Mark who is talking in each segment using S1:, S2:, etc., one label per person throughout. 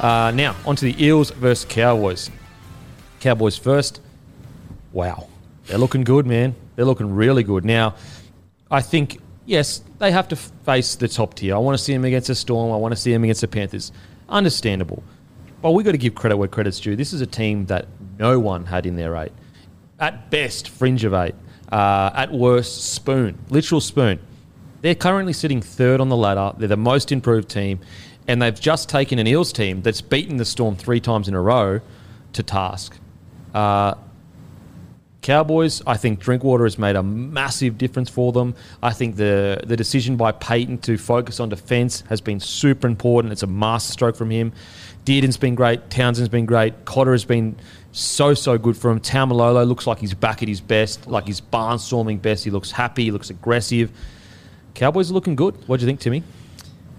S1: Uh, now, onto the Eels versus Cowboys. Cowboys first. Wow. They're looking good, man. They're looking really good. Now, I think, yes, they have to face the top tier. I want to see them against the Storm. I want to see them against the Panthers. Understandable. But we've got to give credit where credit's due. This is a team that no one had in their eight. At best, fringe of eight. Uh, at worst, spoon. Literal spoon. They're currently sitting third on the ladder. They're the most improved team. And they've just taken an Eels team that's beaten the Storm three times in a row to task. Uh, Cowboys, I think Drinkwater has made a massive difference for them. I think the the decision by Payten to focus on defence has been super important. It's a masterstroke from him. Dearden's been great. Townsend's been great. Cotter has been so, so good for him. Taumalolo looks like he's back at his best, like he's barnstorming best. He looks happy. He looks aggressive. Cowboys are looking good. What do you think, Timmy?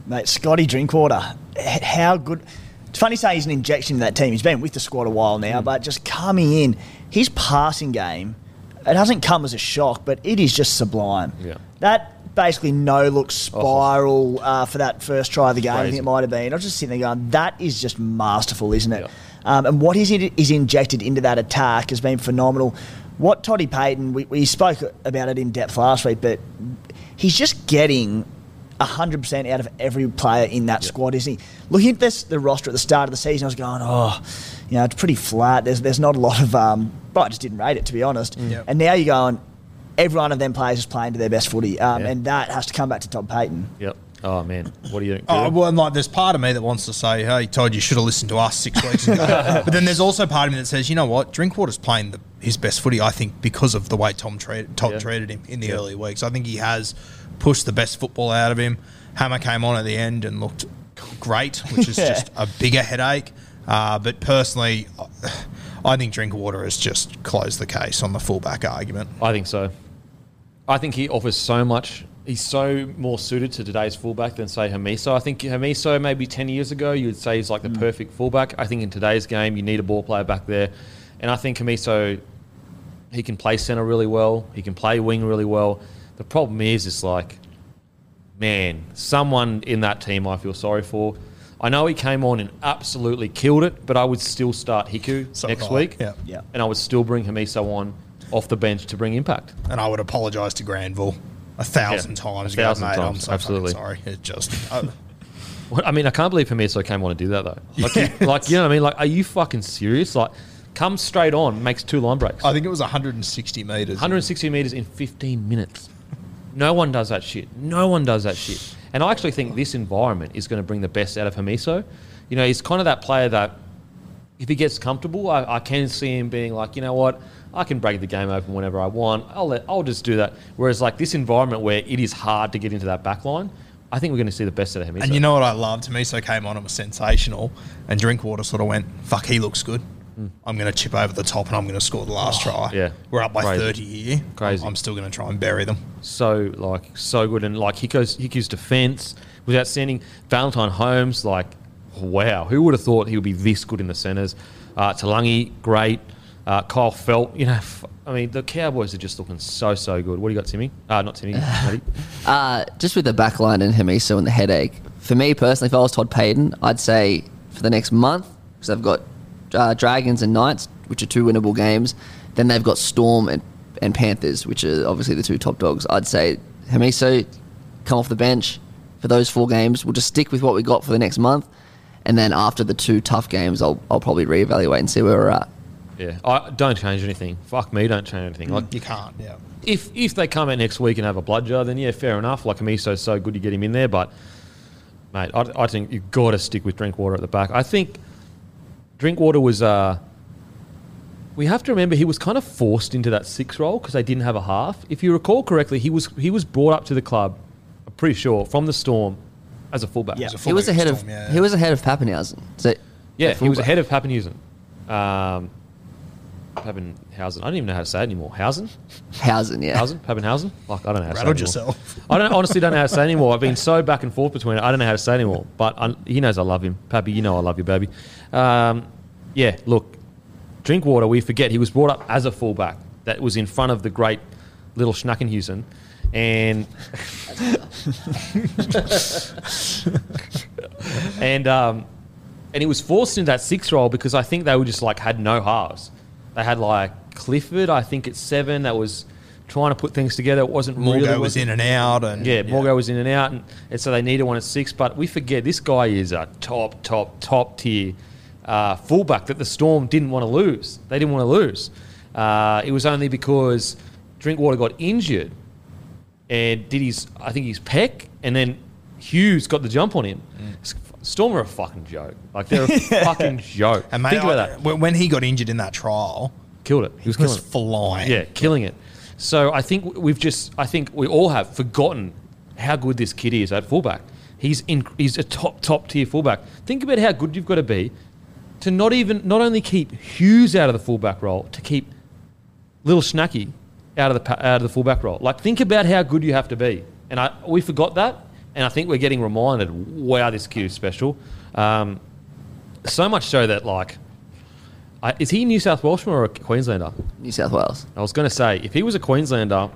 S2: Mate, Scotty Drinkwater, how good. It's funny saying he's an injection to that team. He's been with the squad a while now, but just coming in, his passing game, it hasn't come as a shock, but it is just sublime.
S1: Yeah.
S2: That basically no look spiral uh, for that first try of the game, I think it might have been. I was just sitting there going, that is just masterful, isn't it? Um, and what he's, in- he's injected into that attack has been phenomenal. What Toddy Payten, we, we spoke about it in depth last week, but he's just getting 100% out of every player in that squad, isn't he? Looking at this, the roster at the start of the season, I was going, oh, you know, it's pretty flat. There's there's not a lot of, um, but I just didn't rate it, to be honest.
S3: Yep.
S2: And now you're going, every one of them players is playing to their best footy, um,
S1: Yeah.
S2: and that has to come back to Todd Payten.
S1: Yep. Oh, man. What do you think?
S3: Oh, well, and like, there's part of me that wants to say, hey, Todd, you should have listened to us six weeks ago. but then there's also part of me that says, you know what? Drinkwater's playing the, his best footy, I think, because of the way Tom, treat, Todd
S1: Yeah.
S3: treated him in the early weeks. I think he has pushed the best football out of him. Hammer came on at the end and looked great, which is
S2: Yeah.
S3: just a bigger headache. Uh, but personally, I think Drinkwater has just closed the case on the fullback argument.
S1: I think so. I think he offers so much. He's so more suited to today's fullback than say Hamiso. I think Hamiso maybe ten years ago you would say he's like the hmm. perfect fullback. I think in today's game you need a ball player back there, and I think Hamiso he can play center really well. He can play wing really well. The problem is, it's like, man, someone in that team I feel sorry for. I know he came on and absolutely killed it, but I would still start Hiku
S3: So
S1: next
S3: would
S1: week,
S3: yeah.
S2: Yeah.
S1: and I would still bring Hamiso on off the bench to bring impact.
S3: And I would apologise to Granville a thousand
S1: Yeah,
S3: times.
S1: a thousand
S3: mate, I'm
S1: times,
S3: so
S1: absolutely.
S3: sorry. It just. uh,
S1: What, I mean, I can't believe Hamiso came on to do that though. Like, you, like you know what I mean? Like, are you fucking serious? Like, comes straight on, makes two line breaks,
S3: I think it was 160 metres.
S1: 160 meters in 15 minutes. No one does that shit. No one does that shit. And I actually think this environment is going to bring the best out of Hamiso. You know, he's kind of that player that if he gets comfortable, I, I can see him being like, you know what, I can break the game open whenever I want. I'll let, I'll just do that. Whereas like this environment where it is hard to get into that back line, I think we're going to see the best out of him.
S3: And you know what I loved? Tamiso came on and was sensational, and Drinkwater sort of went, fuck, he looks good. Mm. I'm going to chip over the top and I'm going to score the last oh, try.
S1: Oh, yeah.
S3: We're up by
S1: Crazy.
S3: 30 here.
S1: Crazy.
S3: I'm still going to try and bury them.
S1: so like so good and like Hiku's Hiku's defense was outstanding. Valentine Holmes, like wow, who would have thought he would be this good in the centers? Uh, Taulagi, great. Uh, Kyle Feldt, you know, f- I mean the Cowboys are just looking so so good. What do you got, Timmy? Uh, not Timmy.
S4: Uh, just with the backline and Hamiso and the headache. For me personally, if I was Todd Payten, I'd say for the next month, because they've got uh, Dragons and Knights, which are two winnable games. Then they've got Storm and, and Panthers, which are obviously the two top dogs. I'd say Hamiso, come off the bench for those four games. We'll just stick with what we got for the next month. And then after the two tough games, I'll, I'll probably reevaluate and see where we're at.
S1: Yeah, I don't change anything. Fuck me, don't change anything. Like
S3: You can't, yeah.
S1: if if they come out next week and have a blood jar, then yeah, fair enough. Like Amiso's so good, you get him in there. But mate, I, I think you've got to stick with Drinkwater at the back. I think Drinkwater was. Uh, we have to remember he was kind of forced into that six role because they didn't have a half. If you recall correctly, he was he was brought up to the club. I'm pretty sure from the Storm as a fullback.
S2: Yeah.
S3: As a
S4: He was ahead of
S3: Storm, yeah.
S4: he was ahead of Papenhuyzen. So
S1: yeah, he was ahead of Papenhuyzen. Um, Papenhuyzen. I don't even know how to say it anymore. Hausen.
S4: Hausen, yeah.
S1: Hausen? Papenhuyzen? Like, I don't know how to
S3: Rattled
S1: say it
S3: yourself.
S1: I don't honestly don't know how to say it anymore. I've been so back and forth between it. I don't know how to say it anymore. But I, he knows I love him. Pappy, you know I love you, baby. Um, yeah, look, Drinkwater, we forget he was brought up as a fullback that was in front of the great little Schnackenhusen. And and um, and he was forced into that six role because I think they were just like had no halves. They had like Clifford, I think at seven, that was trying to put things together. It wasn't
S3: Morgo
S1: really
S3: was in and out. and
S1: yeah, Morgo was in and out, and, and so they needed one at six. But we forget this guy is a top, top, top tier uh, fullback that the Storm didn't want to lose. They didn't want to lose. Uh, it was only because Drinkwater got injured and did his, I think his pec, and then Hughes got the jump on him. Mm. Storm are a fucking joke. Like they're a fucking joke.
S3: And mate,
S1: Think about
S3: I-
S1: that.
S3: when he got injured in that trial,
S1: Killed it. He was
S3: was flying.
S1: Yeah, killing it. So I think we've just, I think we all have forgotten how good this kid is at fullback. He's in, he's a top top tier fullback. Think about how good you've got to be to not even not only keep Hughes out of the fullback role, to keep little Schnacky out of the pa- out of the fullback role. Like think about how good you have to be. And I we forgot that, and I think we're getting reminded. Wow, this kid is special. Um, so much so that like, I, is he New South Welshman or a Queenslander?
S4: New South Wales.
S1: I was going to say, if he was a Queenslander,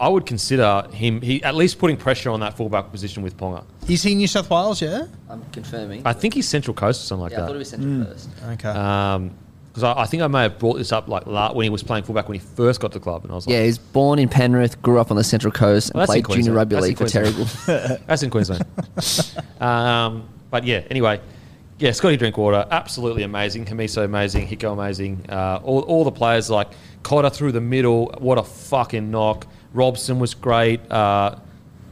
S1: I would consider him he at least putting pressure on that fullback position with Ponga.
S3: Is he New South Wales? Yeah.
S4: I'm confirming.
S1: I think he's Central Coast or something like that.
S4: yeah, I thought it was Central Coast.
S3: Okay.
S1: Um 'cause because I, I think I may have brought this up like when he was playing fullback when he first got to the club, and I was like,
S4: Yeah, he's born in Penrith, grew up on the Central Coast, and
S1: Well,
S4: played junior rugby
S1: That's
S4: league for. Terrigal.
S1: That's in Queensland. um, but yeah, anyway, yeah, Scotty Drinkwater, absolutely amazing. Hamiso amazing. Hiku amazing. Uh, all, all the players like Cotter through the middle. What a fucking knock. Robson was great. Uh,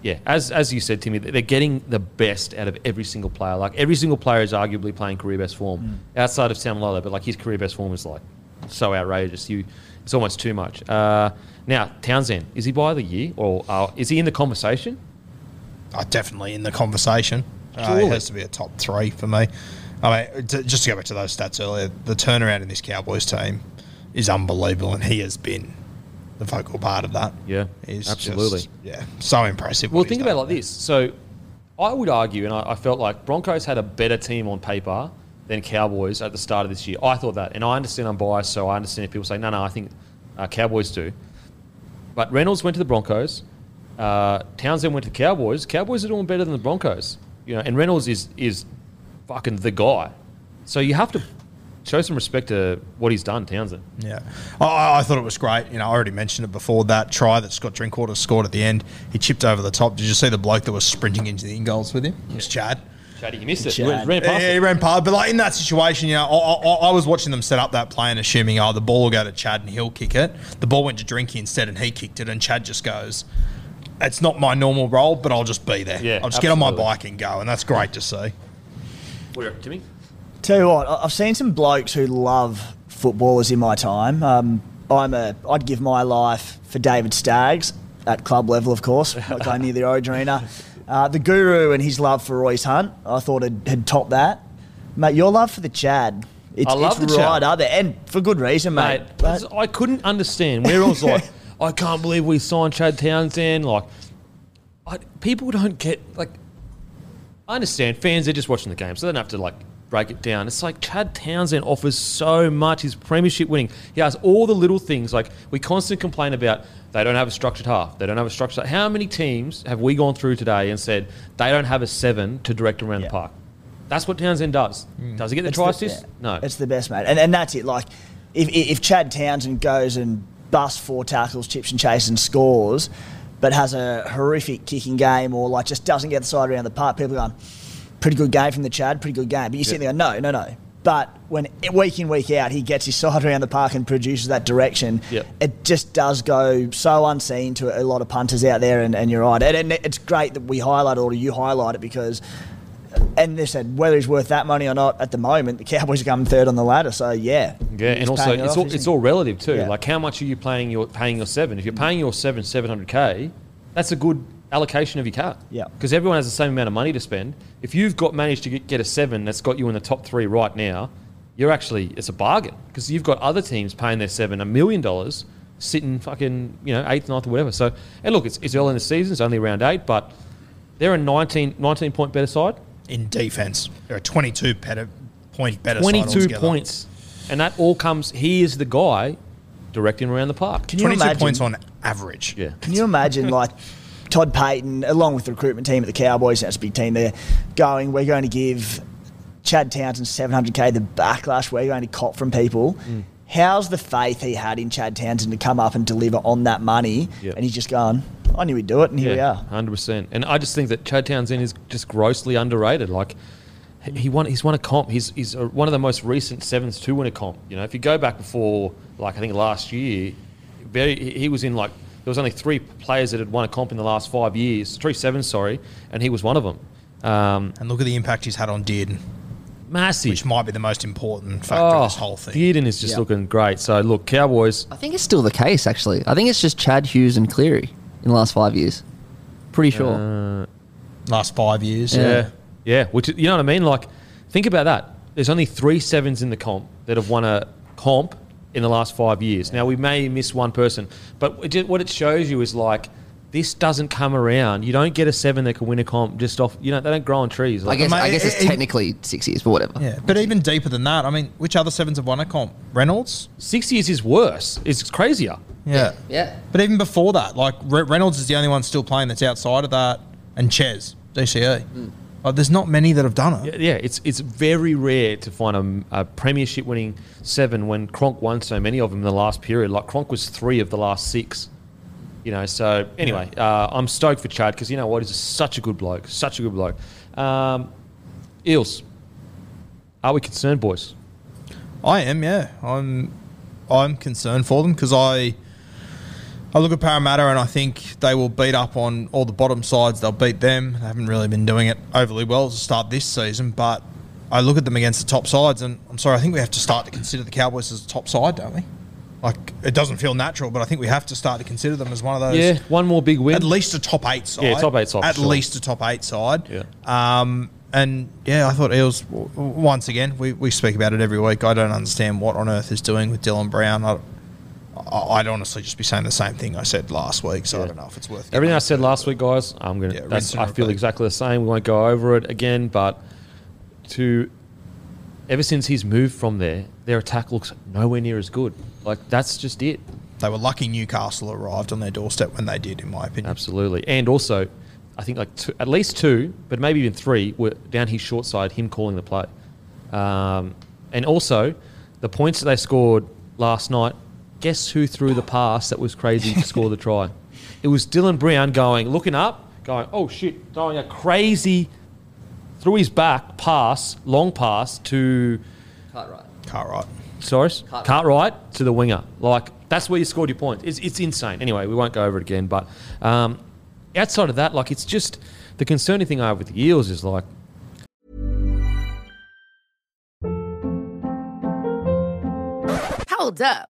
S1: yeah, as as you said, Timmy, they're getting the best out of every single player. Like every single player is arguably playing career best form outside of Taumalolo, but like his career best form is like so outrageous. You, it's almost too much. Uh, now Townsend, is he by the year or uh, is he in the conversation?
S3: Oh, definitely in the conversation. Uh, it has to be a top three for me. I mean, t- just to go back to those stats earlier, the turnaround in this Cowboys team is unbelievable, and he has been the vocal part of that.
S1: Yeah,
S3: is
S1: absolutely.
S3: just- yeah, so impressive.
S1: Well, think about it like this. So, I would argue, and I, I felt like Broncos had a better team on paper than Cowboys at the start of this year. I thought that, and I understand I'm biased, so I understand if people say, "No, no, I think uh, Cowboys do." But Reynolds went to the Broncos. Uh, Townsend went to the Cowboys. Cowboys are doing better than the Broncos, you know. And Reynolds is is fucking the guy. So you have to show some respect to what he's done, Townsend.
S3: Yeah, I, I thought it was great. You know, I already mentioned it before. That try that Scott Drinkwater scored at the end, he chipped over the top. Did you see the bloke that was sprinting into the in goals with him? It was Chad.
S1: Chad, you missed it.
S2: Chad.
S1: You ran- ran
S3: Yeah,
S1: past
S3: he ran past. But like in that situation, you know, I, I, I was watching them set up that play and assuming, oh, the ball will go to Chad and he'll kick it. The ball went to Drinky instead, and he kicked it, and Chad just goes. It's not my normal role, but I'll just be there.
S1: Yeah,
S3: I'll just get on my bike and go, and that's great to see.
S1: Where, Timmy?
S2: Tell you what, I- I've seen some blokes who love footballers in my time. Um, I'm a, I'd give my life for David Staggs at club level, of course, not going near the Origin Arena. Uh, the Guru and his love for Royce Hunt, I thought had, had topped that. Mate, your love for the Chad, It's,
S1: I love
S2: it's
S1: the
S2: right
S1: Chad.
S2: up there, and for good reason, mate.
S1: Mate,
S2: But-
S1: I couldn't understand where I was like, I can't believe we signed Chad Townsend. Like, I, people don't get like. I understand fans; they're just watching the game, so they don't have to like break it down. It's like Chad Townsend offers so much. His premiership winning, he has all the little things. Like we constantly complain about, they don't have a structured half. They don't have a structured. How many teams have we gone through today and said they don't have a seven to direct around
S2: Yeah.
S1: the park? That's what Townsend does. Mm. Does he get the try assist?
S2: yeah.
S1: No.
S2: It's the best, mate. And, and that's it. Like, if, if Chad Townsend goes and busts four tackles, chips and chases and scores, but has a horrific kicking game or, like, just doesn't get the side around the park, people are going, pretty good game from the Chad, pretty good game. But you sit there no, no, no. But when week in, week out, he gets his side around the park and produces that direction,
S1: Yep.
S2: it just does go so unseen to a lot of punters out there. And, and you're right. And, and it's great that we highlight it or you highlight it because and they said whether he's worth that money or not at the moment, the Cowboys are coming third on the ladder. So yeah,
S1: Yeah, and also
S2: it
S1: it's
S2: off,
S1: all it's all relative too.
S2: Yeah.
S1: Like how much are you paying your paying your seven? If you're paying your seven seven hundred k, that's a good allocation of your car.
S2: Yeah.
S1: because everyone has the same amount of money to spend. If you've got managed to get, get a seven that's got you in the top three right now, you're actually it's a bargain because you've got other teams paying their seven a million dollars, sitting fucking you know eighth, ninth, or whatever. So and look, it's, it's early in the season, it's only round eight, but they're a 19, 19 point better side.
S3: In defense, they're a 22 better, point better
S1: 22 points. And that all comes, he is the guy directing around the park.
S2: Can you
S3: 22
S2: imagine?
S3: points on average.
S1: Yeah.
S2: Can you imagine like Todd Payten, along with the recruitment team at the Cowboys, that's a big team there, going, we're going to give Chad Townsend 700k, the backlash we're going to cop from people.
S1: Mm.
S2: How's the faith he had in Chad Townsend to come up and deliver on that money?
S1: Yeah.
S2: And he's just gone, I knew he'd do it, and here we are.
S1: hundred percent. And I just think that Chad Townsend is just grossly underrated. Like he- won, he's won a comp. He's he's one of the most recent sevens to win a comp. You know, if you go back before, like I think last year, very he was in like there was only three players that had won a comp in the last five years, three sevens, sorry, and he was one of them. Um,
S3: And look at the impact he's had on Dearden,
S1: massive.
S3: which might be the most important factor
S1: oh,
S3: of this whole thing.
S1: Dearden is just looking great. So look, Cowboys.
S4: I think it's still the case, actually. I think it's just Chad Hughes and Cleary in the last five years. Pretty sure.
S3: Last five years.
S1: Yeah. Yeah. Which you know what I mean? Like, think about that. There's only three sevens in the comp that have won a comp in the last five years. Now we may miss one person, but it ju- what it shows you is like this doesn't come around. You don't get a seven that can win a comp just off. You know they don't grow on trees.
S4: I guess,
S3: mate,
S4: I guess
S3: it-
S4: it's
S3: it-
S4: technically six years, but whatever.
S3: Yeah, but even deeper than that, I mean, which other sevens have won a comp? Reynolds?
S1: six years is worse. It's crazier.
S3: Yeah.
S4: Yeah.
S3: But even before that, like Re- Reynolds is the only one still playing that's outside of that, and Ches, DCE. Mm. Like, there's not many that have done it.
S1: Yeah, yeah, it's it's very rare to find a, a premiership winning seven when Cronk won so many of them in the last period. Like Cronk was three of the last six. You know, so anyway, uh, I'm stoked for Chad because you know what? He's such a good bloke, such a good bloke. Um, Eels, are we concerned, boys?
S3: I am, yeah. I'm, I'm concerned for them because I, I look at Parramatta and I think they will beat up on all the bottom sides. They'll beat them. They haven't really been doing it overly well to start this season, but I look at them against the top sides, and I'm sorry, I think we have to start to consider the Cowboys as a top side, don't we? Like it doesn't feel natural, but I think we have to start to consider them as one of those.
S1: Yeah, one more big win.
S3: At least a top eight side.
S1: Yeah, top eight side,
S3: At
S1: sure.
S3: least a top eight side.
S1: Yeah.
S3: Um, and yeah, I thought Eels, once again, we, we speak about it every week. I don't understand what on earth is doing with Dylan Brown. I, I- I'd honestly just be saying the same thing I said last week, so I don't know if it's worth
S1: Everything I said last week, guys, I'm gonna.
S3: Yeah,
S1: that's,
S3: rinse and
S1: I feel exactly the same. We won't go over it again, but to ever since he's moved from there, their attack looks nowhere near as good. Like that's just it.
S3: They were lucky Newcastle arrived on their doorstep when they did, in my opinion.
S1: Absolutely. And also, I think like two, at least two, but maybe even three were down his short side, him calling the play. Um, and also, the points that they scored last night, guess who threw the pass that was crazy to score the try? It was Dylan Brown going, looking up, going, oh shit, throwing a crazy, through his back pass, long pass to
S4: Cartwright.
S3: Cartwright.
S1: Sorry,
S4: Cartwright.
S1: Cartwright to the winger. Like that's where you scored your points. It's, it's insane. Anyway, we won't go over it again. But um, outside of that, like it's just the concerning thing I have with the Eels is like
S5: Hold up.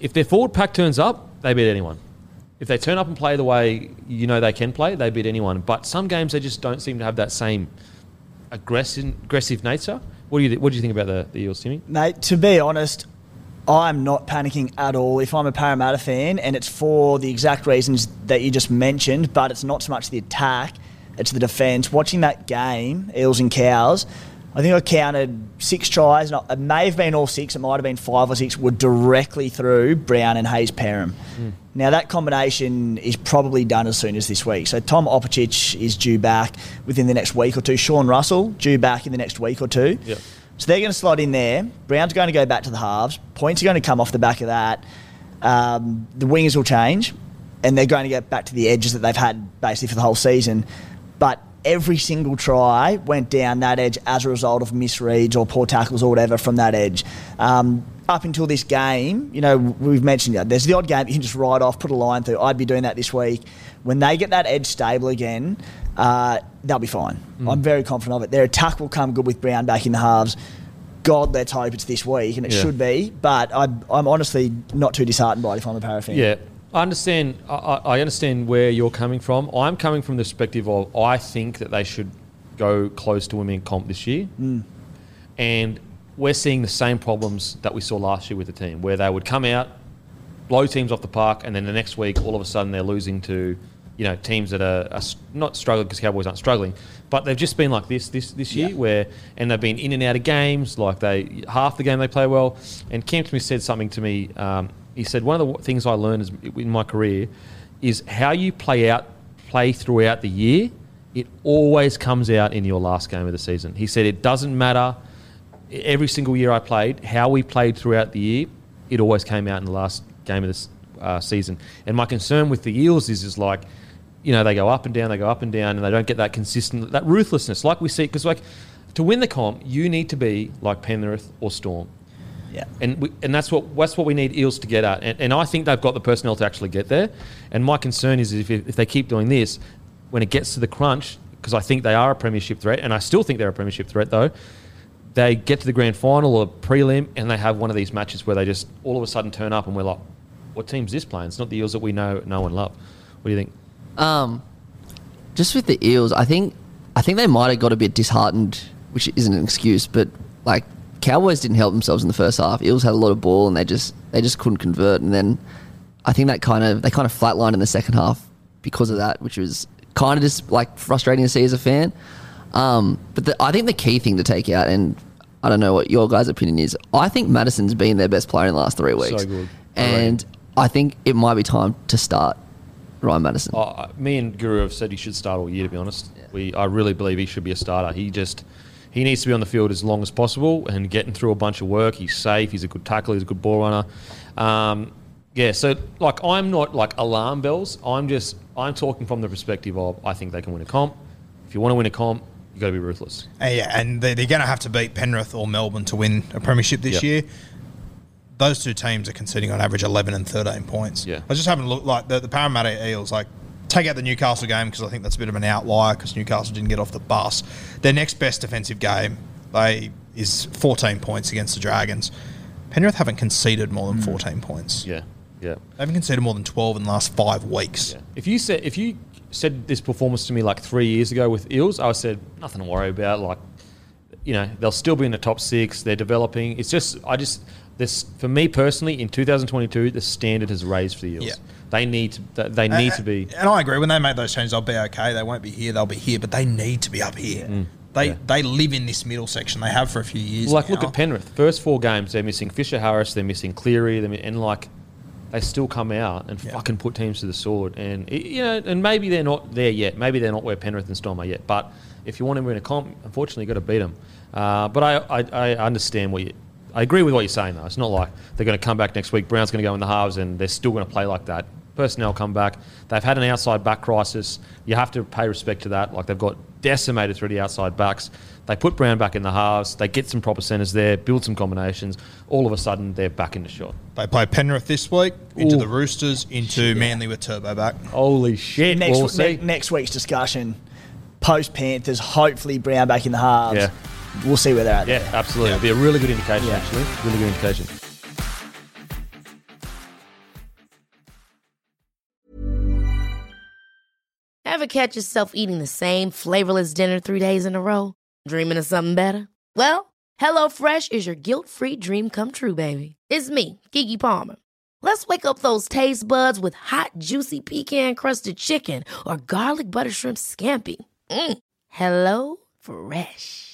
S1: if their forward pack turns up, they beat anyone. If they turn up and play the way you know they can play, they beat anyone. But some games they just don't seem to have that same aggressive aggressive nature. What do you what do you think about the, the Eels, Timmy?
S2: Mate, to be honest, I'm not panicking at all if I'm a Parramatta fan, and it's for the exact reasons that you just mentioned, but it's not so much the attack, it's the defence. Watching that game, Eels and Cows, I think I counted six tries, and it may have been all six, it might have been five or six, were directly through Brown and Hayes Perham. Now, that combination is probably done as soon as this week. So, Tom Opacic is due back within the next week or two. Sean Russell, due back in the next week or two.
S1: Yep.
S2: So they're going to slot in there. Brown's going to go back to the halves. Points are going to come off the back of that. Um, the wingers will change, and they're going to get back to the edges that they've had basically for the whole season. But every single try went down that edge as a result of misreads or poor tackles or whatever from that edge. Um, up until this game, you know, we've mentioned that There's the odd game you can just ride off, put a line through. I'd be doing that this week. When they get that edge stable again, uh, they'll be fine. I'm very confident of it. Their attack will come good with Brown back in the halves. God, let's hope it's this week, and it
S1: Yeah.
S2: should be. But I'm, I'm honestly not too disheartened by it if I'm a Para fan.
S1: Yeah, I understand. I, I understand where you're coming from. I'm coming from the perspective of I think that they should go close to women in comp this year, and we're seeing the same problems that we saw last year with the team, where they would come out, blow teams off the park, and then the next week, all of a sudden, they're losing to, you know, teams that are, are not struggling because Cowboys aren't struggling, but they've just been like this this this year,
S2: Yeah.
S1: where and they've been in and out of games. Like they half the game they play well. And Cam Smith said something to me. Um, he said one of the things I learned is, in my career is how you play out play throughout the year. It always comes out in your last game of the season. He said it doesn't matter every single year I played, how we played throughout the year, it always came out in the last game of this uh, season. And my concern with the Eels is, is like, you know, they go up and down, they go up and down, and they don't get that consistent, that ruthlessness, like we see. Because like, to win the comp, you need to be like Penrith or Storm.
S2: Yeah.
S1: And we, and that's what that's what we need Eels to get at. And, and I think they've got the personnel to actually get there. And my concern is if, if they keep doing this, when it gets to the crunch, because I think they are a premiership threat, and I still think they're a premiership threat though. They get to the grand final or prelim, and they have one of these matches where they just all of a sudden turn up, and we're like, "What team's this playing? It's not the Eels that we know, know and love." What do you think?
S4: Um, just with the Eels, I think I think they might have got a bit disheartened, which isn't an excuse, but like Cowboys didn't help themselves in the first half. Eels had a lot of ball and they just they just couldn't convert, and then I think that kind of they kind of flatlined in the second half because of that, which was kind of just like frustrating to see as a fan. Um, but the, I think the key thing to take out, and I don't know what your guys' opinion is. I think Matterson's been their best player in the last three weeks,
S1: good.
S4: and I think it might be time to start Ryan Matterson.
S1: Oh, me and Guru have said he should start all year. To be honest, we I really believe he should be a starter. He just he needs to be on the field as long as possible and getting through a bunch of work. He's safe. He's a good tackler. He's a good ball runner. Um, yeah, so like I'm not like alarm bells. I'm just I'm talking from the perspective of I think they can win a comp. If you want to win a comp, you got to be ruthless.
S3: Uh, yeah, and they, they're going to have to beat Penrith or Melbourne to win a premiership this
S1: Yep.
S3: year. Those two teams are conceding on average 11 and 13 points.
S1: Yeah.
S3: I just haven't looked like the, the Parramatta Eels, like, take out the Newcastle game because I think that's a bit of an outlier because Newcastle didn't get off the bus. Their next best defensive game they is 14 points against the Dragons. Penrith haven't conceded more than hmm. 14 points.
S1: Yeah, yeah.
S3: They haven't conceded more than 12 in the last five weeks.
S1: Yeah. If you said if you said this performance to me like three years ago with Eels, I would said nothing to worry about. Like, you know, they'll still be in the top six. They're developing. It's just I just this for me personally in 2022 the standard has raised for the Eels.
S3: Yeah.
S1: They need to they- need to be.
S3: And I agree. When they make those changes, they'll be okay. They won't be here. They'll be here, but they need to be up here. They
S1: yeah.
S3: they live in this middle section. They have for a few years.
S1: Like look at Penrith. First four games they're missing Fisher Harris. They're missing Cleary. They're, mi- and like they still come out and
S3: Yeah.
S1: fucking put teams to the sword. And you know, and maybe they're not there yet. Maybe they're not where Penrith and Storm are yet. But if you want to win a comp, unfortunately, you've got to beat them. Uh, but I, I, I understand what you. I agree with what you're saying, though. It's not like they're going to come back next week. Brown's going to go in the halves, and they're still going to play like that. Personnel come back. They've had an outside back crisis. You have to pay respect to that. Like they've got decimated through the outside backs. They put Brown back in the halves. They get some proper centres there, build some combinations. All of a sudden, they're back in the shot.
S3: They play Penrith this week, into
S1: Ooh.
S3: the Roosters, into Manly with Turbo back.
S1: Holy shit!
S2: next,
S1: we'll see.
S2: ne- next week's discussion, post Panthers, hopefully Brown back in the halves.
S1: Yeah.
S2: We'll see where they're at.
S1: Yeah, absolutely. It'll be a really good indication,
S2: Yeah.
S1: actually. Really good indication.
S5: Ever catch yourself eating the same flavorless dinner three days in a row? Dreaming of something better? Well, HelloFresh is your guilt-free dream come true, baby. It's me, Keke Palmer. Let's wake up those taste buds with hot, juicy pecan-crusted chicken or garlic butter shrimp scampi. Mm. Hello Fresh.